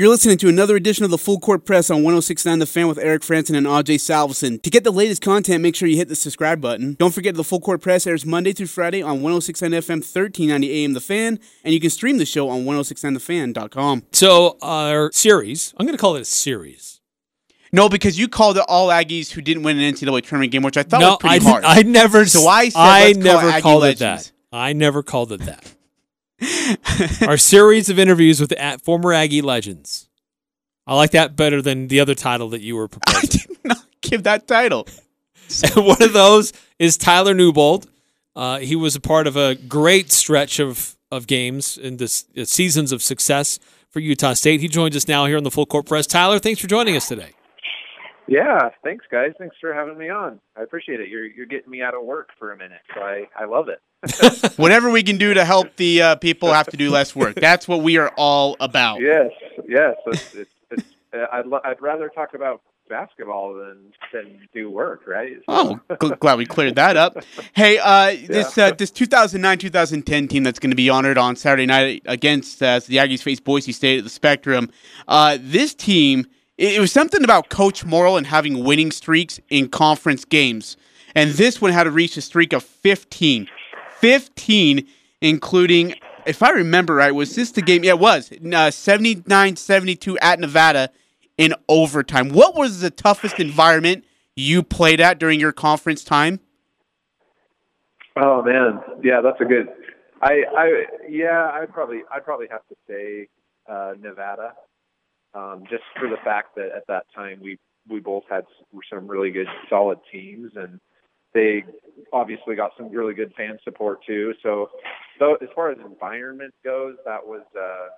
You're listening to another edition of the Full Court Press on 1069 The Fan with Eric Frandsen and AJ Salvesen. To get the latest content, make sure you hit the subscribe button. Don't forget the Full Court Press airs Monday through Friday on 1069 FM 1390 AM The Fan, and you can stream the show on 1069thefan.com. So our series, I'm going to call it a series. No, because you called it all Aggies who didn't win an NCAA tournament game, which I thought no, was pretty I, hard. I never. So I said, I let's call never it Aggie called it Legends. that. I never called it that. Our series of interviews with former Aggie legends. I like that better than the other title that you were proposing. I did not give that title. And one of those is Tyler Newbold. Uh, he was a part of a great stretch of, of games and this uh, seasons of success for Utah State. He joins us now here on the Full Court Press. Tyler, thanks for joining us today. Yeah, thanks guys. Thanks for having me on. I appreciate it. You're you're getting me out of work for a minute, so I I love it. Whatever we can do to help the uh, people have to do less work. That's what we are all about. yes, yes. It's, it's, it's, uh, I'd lo- I'd rather talk about basketball than than do work, right? Oh, gl- glad we cleared that up. Hey, uh, this uh, this 2009-2010 team that's going to be honored on Saturday night against uh, the Aggies face Boise State at the Spectrum. Uh, this team, it, was something about Coach Morrill and having winning streaks in conference games, and this one had to reach a streak of 15, 15, including. If I remember right, was this the game? Yeah, it was. Uh, 79-72 at Nevada in overtime. What was the toughest environment you played at during your conference time? Oh man, yeah, that's a good. I I yeah, I'd probably I'd probably have to say uh, Nevada, um, just for the fact that at that time we we both had some really good solid teams and they obviously got some really good fan support too. So, so as far as environment goes, that was uh,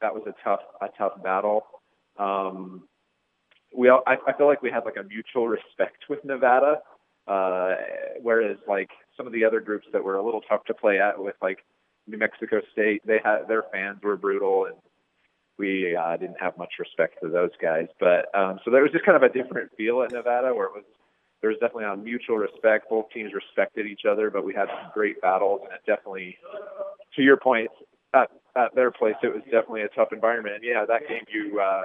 that was a tough a tough battle. Um, we all, I, I feel like we had like a mutual respect with Nevada, uh, whereas like some of the other groups that were a little tough to play at with like New Mexico State, they had their fans were brutal and we uh, didn't have much respect for those guys. But um, so there was just kind of a different feel at Nevada where it was there was definitely a mutual respect. Both teams respected each other, but we had some great battles, and it definitely, to your point, at, at their place, it was definitely a tough environment. And yeah, that game you uh,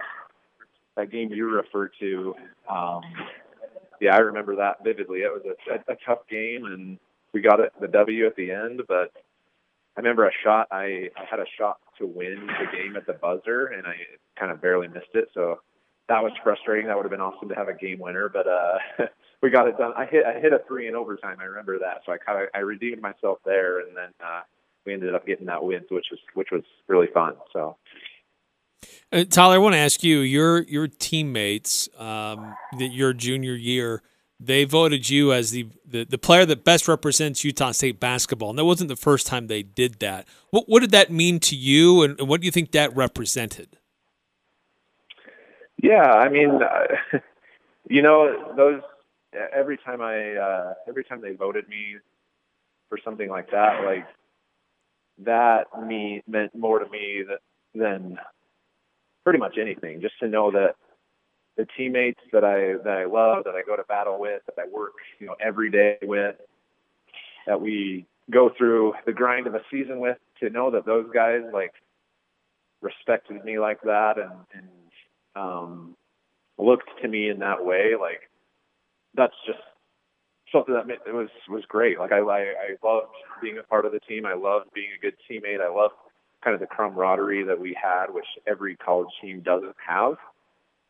that game you referred to, um, yeah, I remember that vividly. It was a, a, a tough game, and we got it the W at the end, but. I remember a shot. I, I had a shot to win the game at the buzzer, and I kind of barely missed it. So that was frustrating. That would have been awesome to have a game winner, but uh, we got it done. I hit I hit a three in overtime. I remember that, so I kind of I redeemed myself there, and then uh, we ended up getting that win, which was which was really fun. So Uh, Tyler, I want to ask you your your teammates um, that your junior year they voted you as the, the the player that best represents Utah State basketball, and that wasn't the first time they did that. What what did that mean to you, and, and what do you think that represented? yeah, I mean, uh, you know, those every time I uh, every time they voted me for something like that, like that me meant more to me that, than pretty much anything. Just to know that the teammates that I that I love, that I go to battle with, that I work, you know, every day with, that we go through the grind of a season with, to know that those guys like respected me like that and and um, looked to me in that way, like that's just something that it was was great. Like I, I I loved being a part of the team. I loved being a good teammate. I loved kind of the camaraderie that we had, which every college team doesn't have.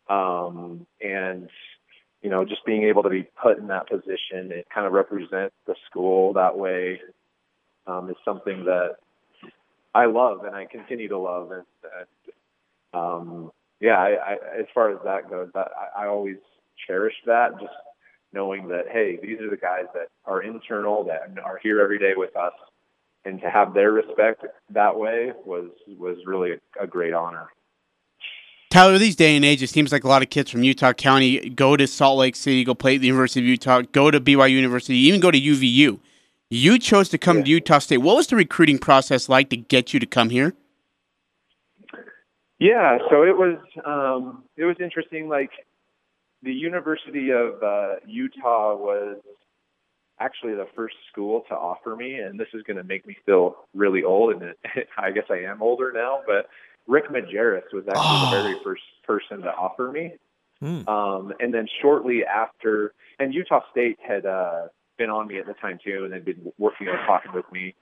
Um, and you know, just being able to be put in that position, and kind of represent the school that way, um, is something that I love and I continue to love. And, um, yeah, I, I, as far as that goes, I, I always cherished that. Just knowing that, hey, these are the guys that are internal, that are here every day with us, and to have their respect that way was was really a, a great honor. Tyler, these day and age, it seems like a lot of kids from Utah County go to Salt Lake City, go play at the University of Utah, go to BYU University, even go to UVU. You chose to come Yeah. to Utah State. What was the recruiting process like to get you to come here? Yeah, so it was um, it was interesting. Like the University of uh, Utah was actually the first school to offer me, and this is going to make me feel really old, and it, I guess I am older now. But Rick Majerus was actually oh. the very first person to offer me. Mm. Um, and then shortly after, and Utah State had uh, been on me at the time too, and they'd been working on talking with me.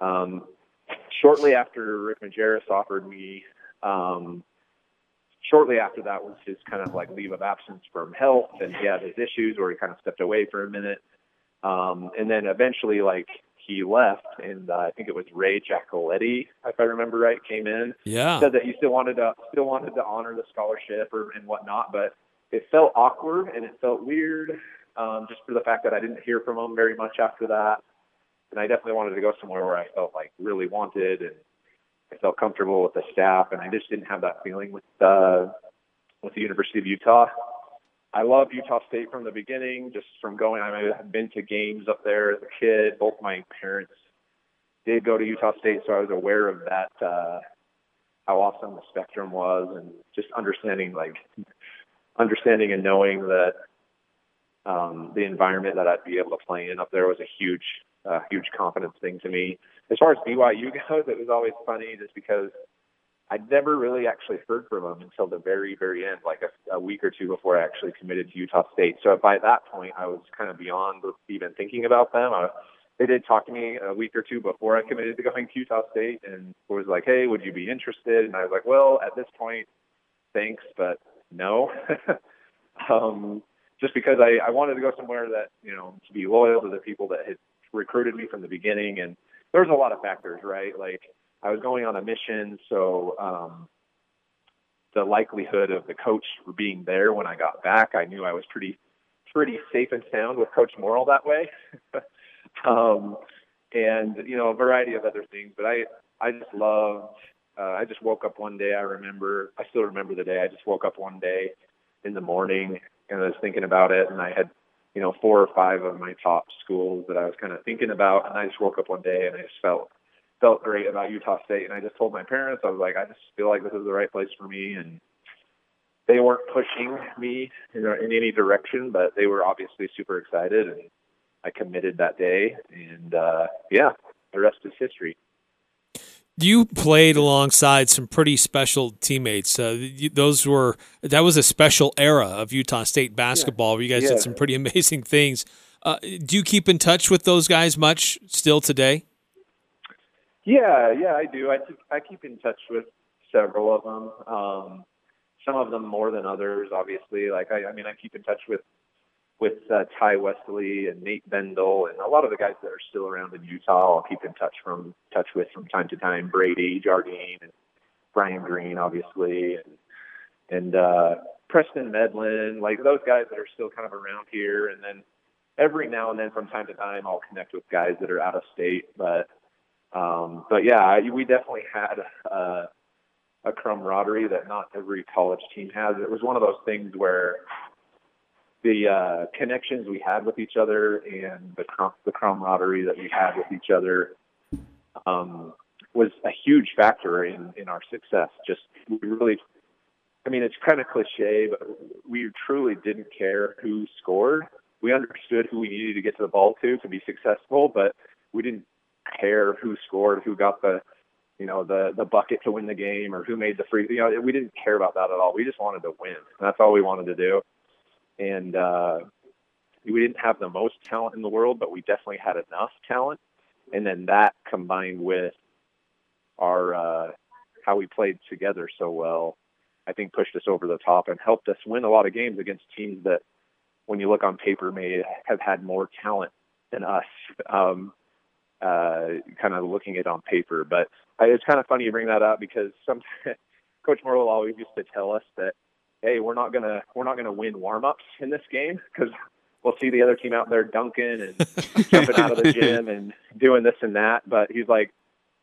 Um, shortly after Rick Majerus offered me, um, shortly after that was his kind of like leave of absence from health, and he had his issues where he kind of stepped away for a minute. Um, and then eventually, like he left, and uh, I think it was Ray Giacoletti, if I remember right, came in. Yeah, said that he still wanted to still wanted to honor the scholarship or and whatnot, but it felt awkward and it felt weird, um, just for the fact that I didn't hear from him very much after that. And I definitely wanted to go somewhere where I felt like really wanted and I felt comfortable with the staff, and I just didn't have that feeling with uh, with the University of Utah. I loved Utah State from the beginning, just from going. I mean, I've been to games up there as a kid. Both my parents did go to Utah State, so I was aware of that, uh, how awesome the spectrum was, and just understanding like understanding and knowing that um, the environment that I'd be able to play in up there was a huge, uh, huge confidence thing to me. As far as BYU goes, it was always funny just because I'd never really actually heard from them until the very, very end, like a, a week or two before I actually committed to Utah State. So by that point, I was kind of beyond even thinking about them. I, they did talk to me a week or two before I committed to going to Utah State and was like, hey, would you be interested? And I was like, well, at this point, thanks, but no. um, just because I, I wanted to go somewhere that, you know, to be loyal to the people that had recruited me from the beginning. And there's a lot of factors, right? Like, I was going on a mission, so um, the likelihood of the coach being there when I got back, I knew I was pretty pretty safe and sound with Coach Morrill that way. um, and you know a variety of other things, but I I just loved. Uh, I just woke up one day. I remember. I still remember the day. I just woke up one day in the morning and I was thinking about it, and I had you know four or five of my top schools that I was kind of thinking about, and I just woke up one day and I just felt felt great about Utah State, and I just told my parents, I was like, I just feel like this is the right place for me, and they weren't pushing me in, in any direction, but they were obviously super excited, and I committed that day, and uh, yeah, the rest is history. You played alongside some pretty special teammates. Uh, those were that was a special era of Utah State basketball. Yeah. Where you guys yeah. did some pretty amazing things. Uh, do you keep in touch with those guys much still today? Yeah, yeah, I do. I keep, I keep in touch with several of them. Um, some of them more than others, obviously. Like I, I mean, I keep in touch with with uh, Tai Wesley and Nate Bendall and a lot of the guys that are still around in Utah. I'll keep in touch from touch with from time to time. Brady Jardine and Brian Green, obviously, and and uh, Preston Medlin, like those guys that are still kind of around here. And then every now and then, from time to time, I'll connect with guys that are out of state, but um, but yeah, we definitely had uh, a camaraderie that not every college team has. It was one of those things where the uh, connections we had with each other and the the camaraderie that we had with each other um, was a huge factor in in our success. Just we really, I mean, it's kind of cliche, but we truly didn't care who scored. We understood who we needed to get to the ball to to be successful, but we didn't care who scored, who got the you know the the bucket to win the game, or who made the free. You know, we didn't care about that at all. We just wanted to win. That's all we wanted to do. And uh, we didn't have the most talent in the world, but we definitely had enough talent. And then that combined with our uh, how we played together so well, I think pushed us over the top and helped us win a lot of games against teams that, when you look on paper, may have had more talent than us. Um, uh, kind of looking at it on paper. But I, it's kind of funny you bring that up because some Coach Morrill always used to tell us that, hey, we're not gonna we're not gonna win warm ups in this game because we'll see the other team out there dunking and jumping out of the gym and doing this and that. But he's like,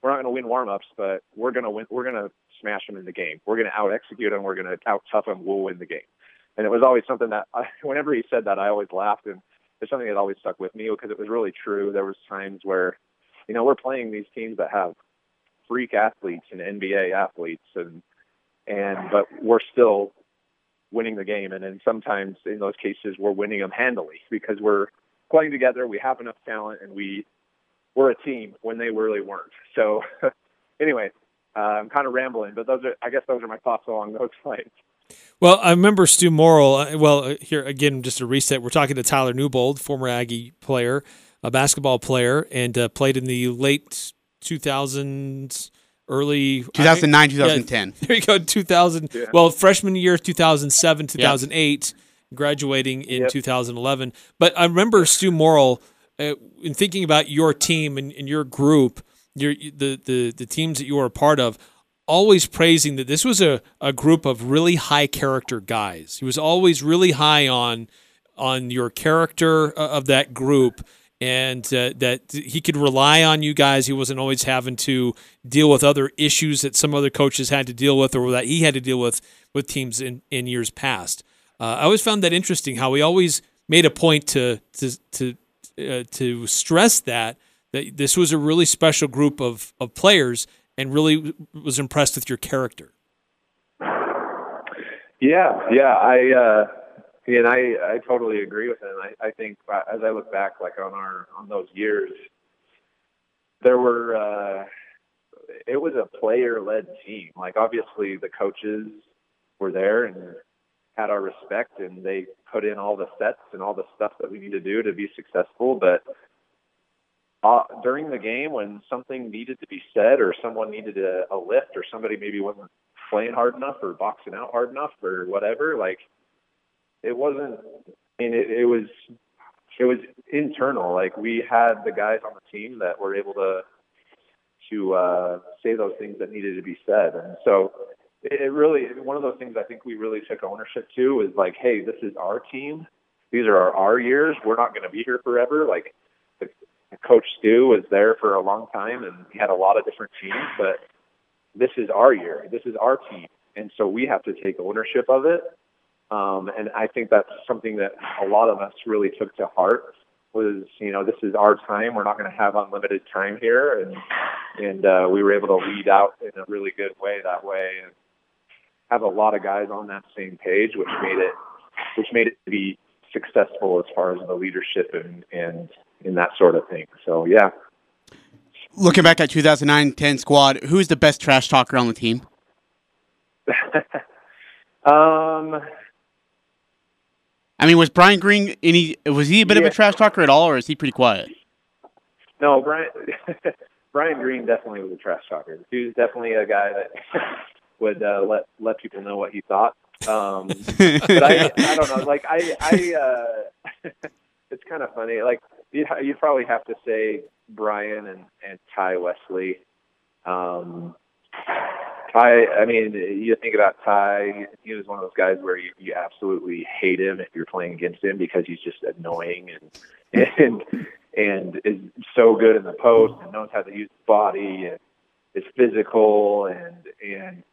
we're not gonna win warm ups, but we're gonna win. We're gonna smash them in the game. We're gonna out execute them. We're gonna out tough them. We'll win the game. And it was always something that I, whenever he said that, I always laughed and it's something that always stuck with me because it was really true. There was times where you know, we're playing these teams that have freak athletes and NBA athletes, and and but we're still winning the game. And then sometimes in those cases, we're winning them handily because we're playing together. We have enough talent, and we we're a team when they really weren't. So anyway, uh, I'm kind of rambling, but those are I guess those are my thoughts along those lines. Well, I remember Stu Morrill. Uh, well, uh, here again, just a reset. We're talking to Tyler Newbold, former Aggie player, a basketball player, and uh, played in the late 2000s, early 2009, 2010. Yeah, there you go, 2000. Yeah. Well, freshman year 2007, 2008, yep. graduating in yep. 2011. But I remember Stu Morrill, uh, in thinking about your team and, and your group, your the, the the teams that you were a part of always praising that this was a, a group of really high character guys. He was always really high on on your character uh, of that group and uh, that he could rely on you guys. He wasn't always having to deal with other issues that some other coaches had to deal with or that he had to deal with with teams in, in years past. Uh, I always found that interesting how he always made a point to to to uh, to stress that that this was a really special group of of players and really was impressed with your character. Yeah, yeah, I uh, and I I totally agree with him. I, I think uh, as I look back, like on our on those years, there were uh, it was a player led team. Like obviously the coaches were there and had our respect, and they put in all the sets and all the stuff that we need to do to be successful, but uh, during the game when something needed to be said or someone needed a, a lift or somebody maybe wasn't playing hard enough or boxing out hard enough or whatever, like it wasn't. I mean, it, it was it was internal. Like we had the guys on the team that were able to to uh, say those things that needed to be said, and so it really one of those things I think we really took ownership to is like, hey, this is our team. These are our, our years. We're not going to be here forever. Like the Coach Stu was there for a long time and he had a lot of different teams, but this is our year. This is our team. And so we have to take ownership of it. Um, and I think that's something that a lot of us really took to heart was, you know, this is our time. We're not going to have unlimited time here. And, and, uh, we were able to lead out in a really good way that way and have a lot of guys on that same page, which made it, which made it be successful as far as the leadership and, and in that sort of thing. So yeah. Looking back at 2009-10 squad, who's the best trash talker on the team? um, I mean, was Brian Green any? Was he a bit yeah. of a trash talker at all, or is he pretty quiet? No, Brian. Brian Green definitely was a trash talker. He was definitely a guy that would uh, let let people know what he thought. Um, but I, I don't know. Like I, I, uh, it's kind of funny. Like you you probably have to say Brian and and Tai Wesley. Um, Tai, I mean, you think about Tai. He was one of those guys where you, you absolutely hate him if you're playing against him because he's just annoying and and and is so good in the post and knows how to use his body and is physical and and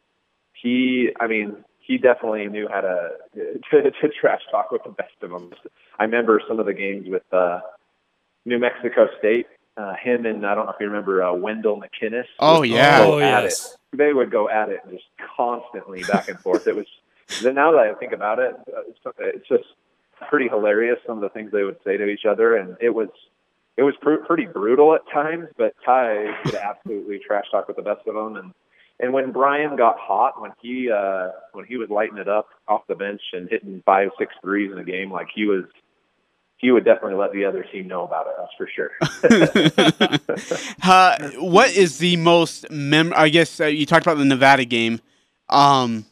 he, I mean, he definitely knew how to to, to trash talk with the best of them. I remember some of the games with uh, New Mexico State. Uh, him and I don't know if you remember uh, Wendell McKines. Oh yeah, oh yes. It. They would go at it just constantly back and forth. It was. Then now that I think about it, it's, it's just pretty hilarious. Some of the things they would say to each other, and it was it was pr- pretty brutal at times. But Tai could absolutely trash talk with the best of them, and and when Brian got hot, when he uh, when he was lighting it up off the bench and hitting five, six threes in a game, like he was, he would definitely let the other team know about it. That's for sure. uh, what is the most mem? I guess uh, you talked about the Nevada game. Um,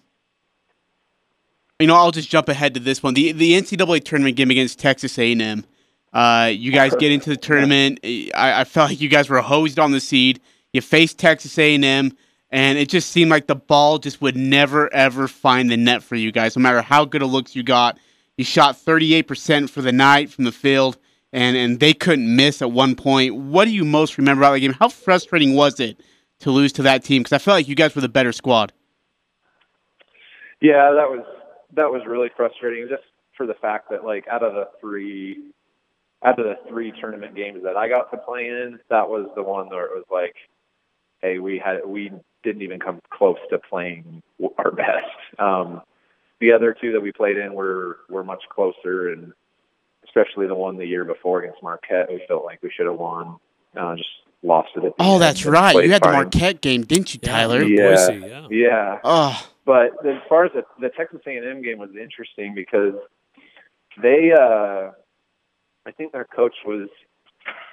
you know, I'll just jump ahead to this one. The the NCAA tournament game against Texas A&M. Uh, you guys get into the tournament. I, I felt like you guys were hosed on the seed. You faced Texas A&M and it just seemed like the ball just would never ever find the net for you guys no matter how good it looks you got you shot 38% for the night from the field and and they couldn't miss at one point. What do you most remember about the game? How frustrating was it to lose to that team? Because i felt like you guys were the better squad. Yeah that was that was really frustrating just for the fact that like out of the three out of the three tournament games that i got to play in that was the one where it was like hey we had we didn't even come close to playing our best. Um, the other two that we played in were were much closer, and especially the one the year before against Marquette, we felt like we should have won. Uh, just lost it. At the Oh, end, that's right. You had the fine. Marquette game, didn't you, Yeah, Tyler? Yeah. Boise, yeah. Yeah, Oh, but as far as the, the Texas A&M game was interesting because they, uh, I think their coach was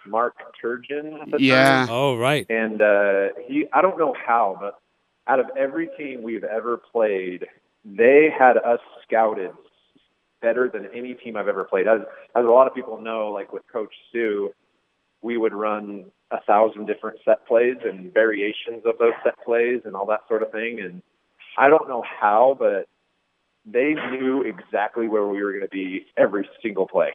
Mark Turgeon at the Yeah. time, Oh, right. and uh, he, I don't know how, but out of every team we've ever played, they had us scouted better than any team I've ever played. As as a lot of people know, like with Coach Stu, we would run a thousand different set plays and variations of those set plays and all that sort of thing. And I don't know how, but they knew exactly where we were going to be every single play.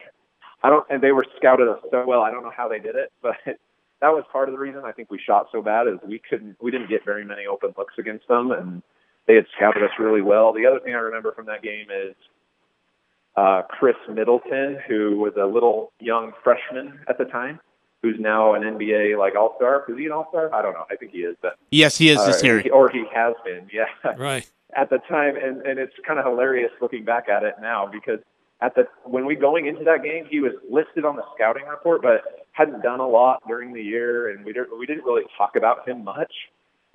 I don't, and they were scouted us so well. I don't know how they did it, but that was part of the reason I think we shot so bad is we couldn't, we didn't get very many open looks against them, and they had scouted us really well. The other thing I remember from that game is uh, Khris Middleton, who was a little young freshman at the time, who's now an NBA like All Star. Is he an All Star? I don't know. I think he is, but yes, he is uh, this year. he- or he has been. Yeah, Right. at the time, and and it's kind of hilarious looking back at it now because at the when we going into that game, he was listed on the scouting report, but hadn't done a lot during the year, and we didn't we didn't really talk about him much.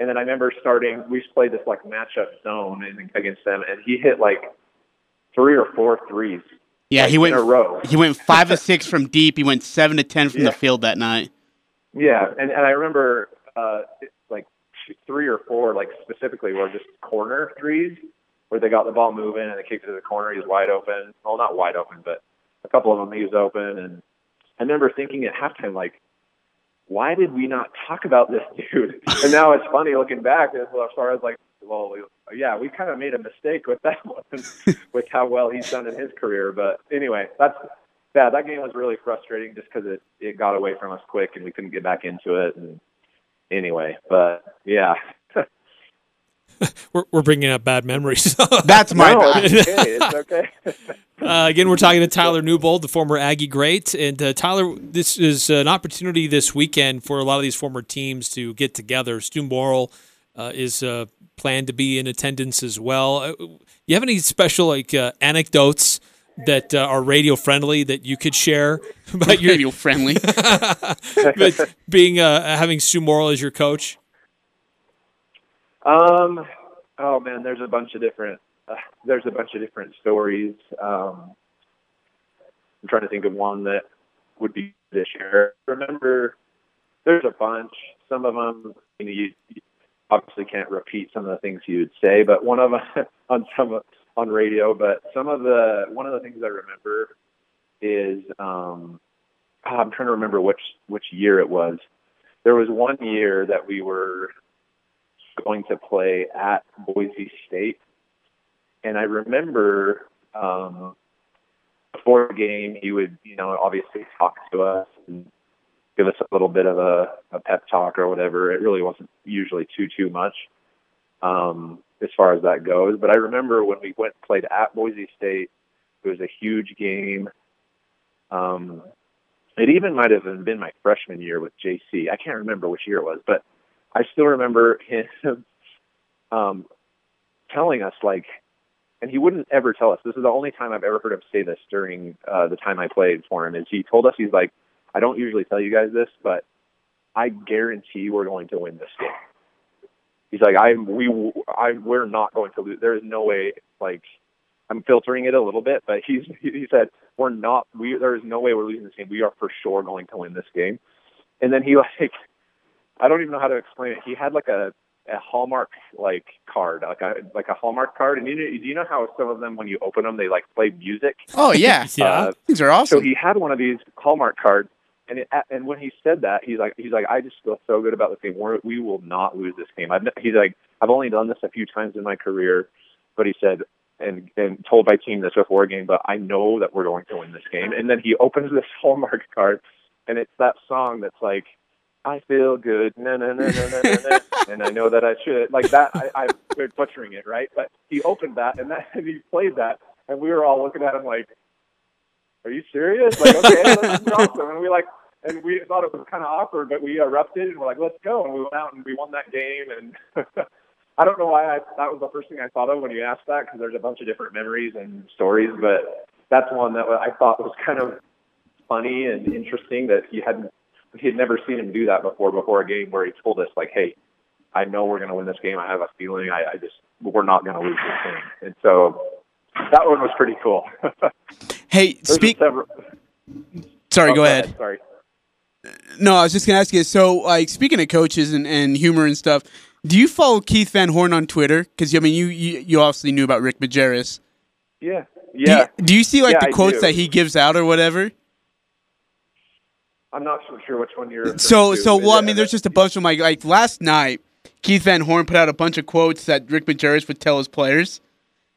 And then I remember starting, we played this like matchup zone in, against them, and he hit like three or four threes. Yeah, like, he went in a row. he went five to six from deep. He went seven to ten from Yeah. the field that night. Yeah, and and I remember uh like three or four like specifically were just corner threes where they got the ball moving and they kicked it to the corner. He was wide open. Well, not wide open, but a couple of them he was open. And I remember thinking at halftime like, why did we not talk about this dude? And now it's funny looking back as far as like, well, yeah, we kind of made a mistake with that one, with how well he's done in his career. But anyway, that's yeah, that game was really frustrating just because it it got away from us quick and we couldn't get back into it. And anyway, but yeah, We're, we're bringing up bad memories. That's my no, bad. it's okay. It's okay. Uh, again, we're talking to Tyler Newbold, the former Aggie great. And uh, Tyler, this is an opportunity this weekend for a lot of these former teams to get together. Stu Morrill uh, is uh, planned to be in attendance as well. Uh, you have any special like uh, anecdotes that uh, are radio friendly that you could share about your Radio friendly. but being uh, having Stu Morrill as your coach? Um, oh man, there's a bunch of different uh, there's a bunch of different stories. Um, I'm trying to think of one that would be this year. Remember, there's a bunch. Some of them you, know, you, you obviously can't repeat some of the things you would say, but one of them on some on radio. But some of the one of the things I remember is um, I'm trying to remember which which year it was. There was one year that we were going to play at Boise State. And I remember um, before the game, he would, you know, obviously talk to us and give us a little bit of a, a pep talk or whatever. It really wasn't usually too, too much um, as far as that goes. But I remember when we went played at Boise State, it was a huge game. Um, it even might have been my freshman year with Jaycee. I can't remember which year it was, but I still remember him um, telling us like, and he wouldn't ever tell us. This is the only time I've ever heard him say this during uh, the time I played for him. Is he told us he's like, I don't usually tell you guys this, but I guarantee we're going to win this game. He's like, I we I we're not going to lose. There is no way. Like, I'm filtering it a little bit, but he's he said we're not. We there is no way we're losing this game. We are for sure going to win this game. And then he like I don't even know how to explain it. He had like a a Hallmark like card, like a like a Hallmark card, and you know, do you know how some of them when you open them they like play music? Oh yeah, Yeah. Uh, these are awesome. so he had one of these Hallmark cards, and it, and when he said that, he's like he's like I just feel so good about this game. We're, we will not lose this game. I've, he's like I've only done this a few times in my career, but he said and and told my team this before a game, but I know that we're going to win this game. And then he opens this Hallmark card, and it's that song that's like I feel good, and I know that I should like that. I, I'm butchering it, right? But he opened that, and that and he played that, and we were all looking at him like, "Are you serious?" Like, okay, this is awesome. And we like, and we thought it was kind of awkward, but we erupted, and we're like, "Let's go!" And we went out and we won that game. And I don't know why I, that was the first thing I thought of when you asked that, because there's a bunch of different memories and stories, but that's one that I thought was kind of funny and interesting that he hadn't he had never seen him do that before before a game where he told us like, "Hey, I know we're going to win this game. I have a feeling. I, I just we're not going to lose this game." And so that one was pretty cool. hey, speak. Several... Sorry, oh, go, ahead. ahead. Sorry. No, I was just gonna ask you. So, like, speaking of coaches and, and humor and stuff, do you follow Keith Van Horn on Twitter? Because I mean, you, you you obviously knew about Rick Majerus. Yeah, yeah. Do you, do you see like yeah, the quotes that he gives out or whatever? I'm not so sure which one you're. So so well, I mean, there's just a bunch of like like last night, Keith Van Horn put out a bunch of quotes that Rick Majerus would tell his players,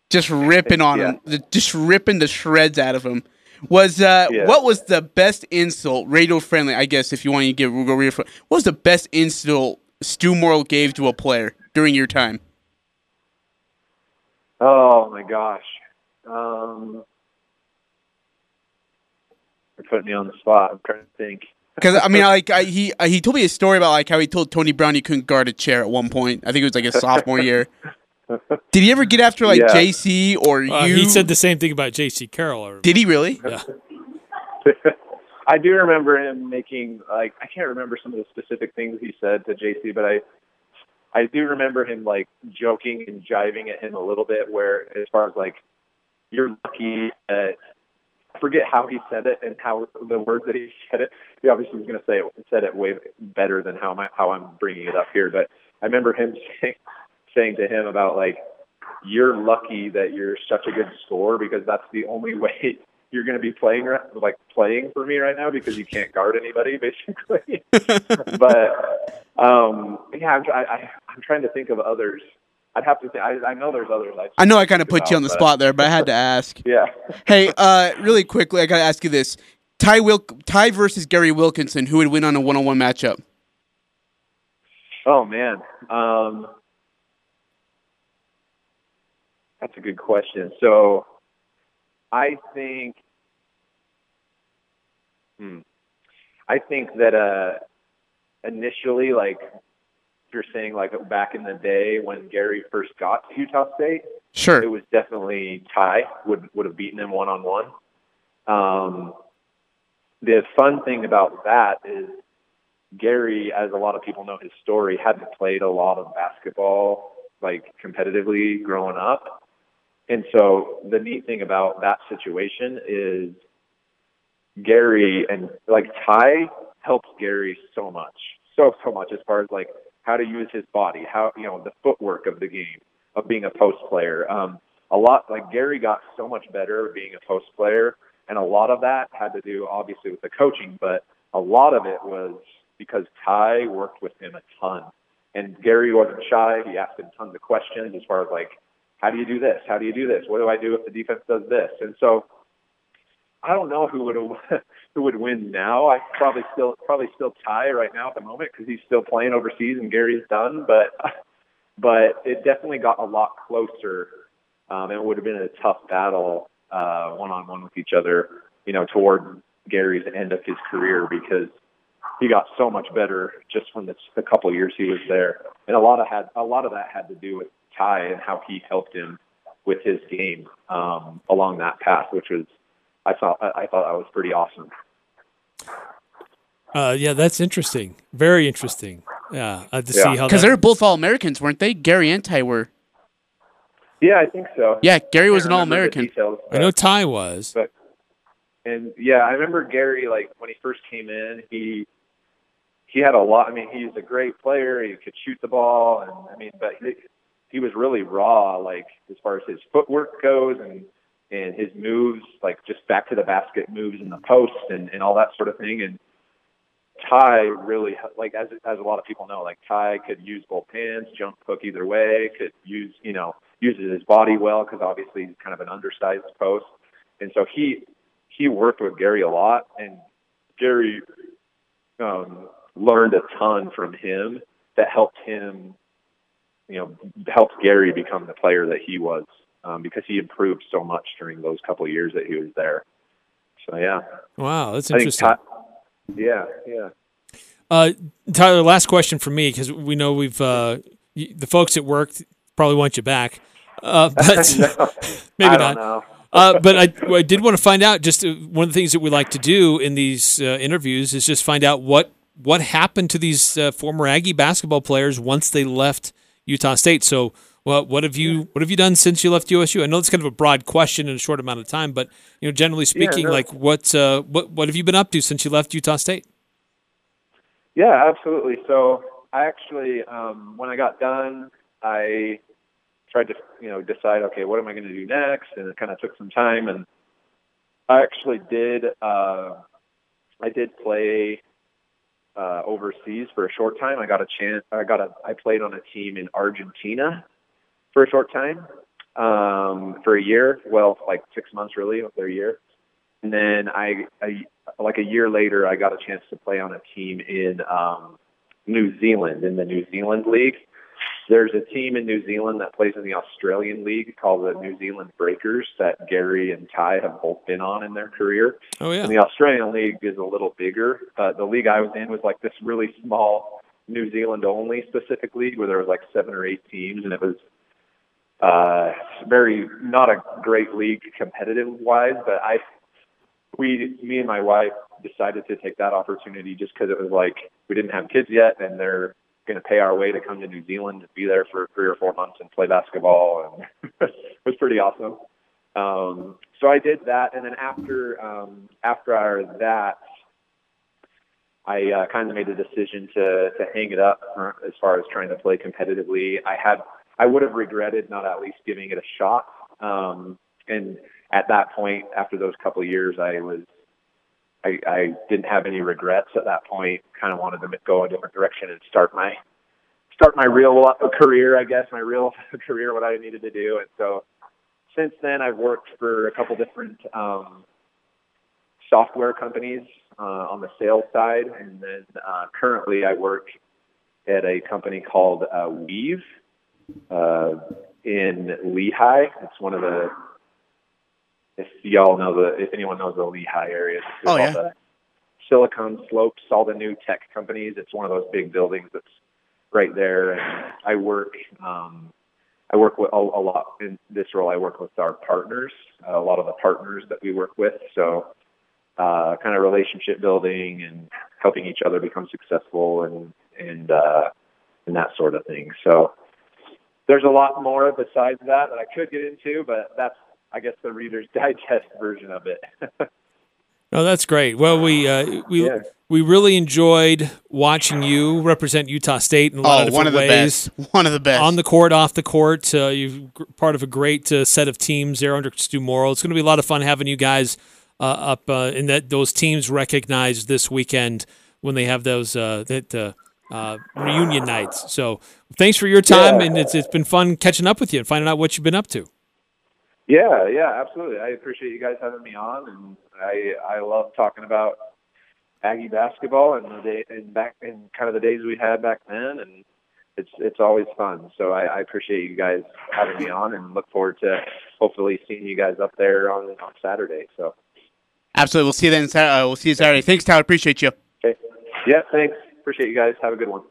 just ripping on yeah. them, just ripping the shreds out of him. Was uh, yeah. what was the best insult, radio friendly? I guess if you want to give Google radio, what was the best insult Stu Morrill gave to a player during your time? Oh my gosh, um, you're putting me on the spot. I'm trying to think. Because I mean, like I, he uh, he told me a story about like how he told Tony Brown he couldn't guard a chair at one point. I think it was like a sophomore year. Did he ever get after like yeah. Jaycee or uh, you? He said the same thing about Jaycee Carroll. Or, Did he really? Yeah. I do remember him making like I can't remember some of the specific things he said to Jaycee, but I I do remember him like joking and jiving at him a little bit. Where as far as like you're lucky that I forget how he said it and how the words that he said it. He obviously was going to say it said it way better than how my how I'm bringing it up here, but I remember him saying saying to him about like you're lucky that you're such a good scorer because that's the only way you're going to be playing like playing for me right now because you can't guard anybody basically. but um, yeah, I'm, I, I, I'm trying to think of others. I'd have to say I, I know there's others. I, I know I kind of put about, you on the spot there, but I had to ask. yeah. hey, uh, really quickly, I got to ask you this: Tai Wilk, Tai versus Gary Wilkinson, who would win on a one-on-one matchup? Oh man, um, that's a good question. So I think, hmm, I think that uh, initially, like you're saying, like back in the day when Gary first got to Utah State, sure, it was definitely Tai would would have beaten him one on one. Um, the fun thing about that is Gary, as a lot of people know his story, hadn't played a lot of basketball like competitively growing up. And so the neat thing about that situation is Gary and like Tai helps Gary so much, so so much as far as like how to use his body, how you know the footwork of the game, of being a post player. Um, a lot like Gary got so much better being a post player, and a lot of that had to do obviously with the coaching, but a lot of it was because Tai worked with him a ton. And Gary wasn't shy. He asked him tons of questions as far as like how do you do this? How do you do this? What do I do if the defense does this? And so I don't know who would who would win now. I probably still probably still Tai right now at the moment because he's still playing overseas and Gary's done. But but it definitely got a lot closer. Um, it would have been a tough battle one on one with each other. You know, toward Gary's end of his career because he got so much better just from the, the couple of years he was there, and a lot of had a lot of that had to do with Tai and how he helped him with his game um, along that path, which was I thought I thought that was pretty awesome. Uh, yeah, that's interesting. Very interesting. Yeah, uh, to yeah. see how because they're both all Americans, weren't they? Gary and Tai were. Yeah, I think so. Yeah, Gary was an all American. I know Tai was. But and yeah, I remember Gary like when he first came in, he he had a lot. I mean, he's a great player. He could shoot the ball, and I mean, but he, he was really raw, like as far as his footwork goes and and his moves, like just back to the basket moves in the post and and all that sort of thing. And Tai really, like as as a lot of people know, like Tai could use both hands, jump hook either way, could use you know uses his body well because obviously he's kind of an undersized post, and so he he worked with Gary a lot, and Gary um, learned a ton from him that helped him you know, helped Gary become the player that he was um, because he improved so much during those couple of years that he was there. So yeah. Wow, that's interesting. Tai- yeah, yeah. Uh, Tyler, last question for me because we know we've uh, the folks at work probably want you back, uh, but no, maybe not. uh, but I, I, did want to find out just uh, one of the things that we like to do in these uh, interviews is just find out what what happened to these uh, former Aggie basketball players once they left Utah State. So, well, what have you what have you done since you left USU? I know it's kind of a broad question in a short amount of time, but you know, generally speaking, yeah, no. like what uh, what what have you been up to since you left Utah State? Yeah, absolutely. So I actually, um, when I got done, I tried to you know decide okay what am I going to do next, and it kind of took some time. And I actually did uh, I did play uh, overseas for a short time. I got a chance. I got a. I played on a team in Argentina for a short time um, for a year. Well, like six months really, of their year. And then I, I, like a year later, I got a chance to play on a team in um, New Zealand in the New Zealand League. There's a team in New Zealand that plays in the Australian League called the New Zealand Breakers that Gary and Tai have both been on in their career. Oh yeah. And the Australian League is a little bigger. Uh, the league I was in was like this really small New Zealand only specific league where there was like seven or eight teams, and it was uh, very not a great league competitive wise. But I, we, me and my wife decided to take that opportunity just because it was like we didn't have kids yet, and they're going to pay our way to come to New Zealand to be there for three or four months and play basketball, and it was pretty awesome. Um, so I did that, and then after um, after that, I uh, kind of made a decision to to hang it up as far as trying to play competitively. I had I would have regretted not at least giving it a shot. Um, and at that point, after those couple of years, I was I, I didn't have any regrets at that point. Kind of wanted to go a different direction and start my start my real career, I guess, my real career, what I needed to do. And so since then, I've worked for a couple different um, software companies uh, on the sales side, and then uh, currently I work at a company called uh, Weave uh, in Lehi. It's one of the if y'all know the if anyone knows the Lehi area, oh yeah. Silicon Slopes, all the new tech companies. It's one of those big buildings that's right there. And I work um, I work with a, a lot in this role. I work with our partners, a lot of the partners that we work with. So uh, kind of relationship building and helping each other become successful and and uh, and that sort of thing. So there's a lot more besides that that I could get into, but that's I guess the Reader's Digest version of it. no, that's great. Well, we uh, we yeah. we really enjoyed watching you represent Utah State in a lot oh, of one of ways. best. One of the best on the court, off the court. Uh, you're part of a great uh, set of teams there under Stu Morrill. It's going to be a lot of fun having you guys uh, up uh, in that those teams recognized this weekend when they have those uh, reunion nights. So thanks for your time, yeah. and it's it's been fun catching up with you and finding out what you've been up to. Yeah, yeah, absolutely. I appreciate you guys having me on, and I I love talking about Aggie basketball and the day and back in kind of the days we had back then, and it's it's always fun. So I, I appreciate you guys having me on, and look forward to hopefully seeing you guys up there on on Saturday. So absolutely, we'll see you then. Uh, we'll see you Saturday. Thanks, Tyler. Appreciate you. Okay. Yeah, thanks. Appreciate you guys. Have a good one.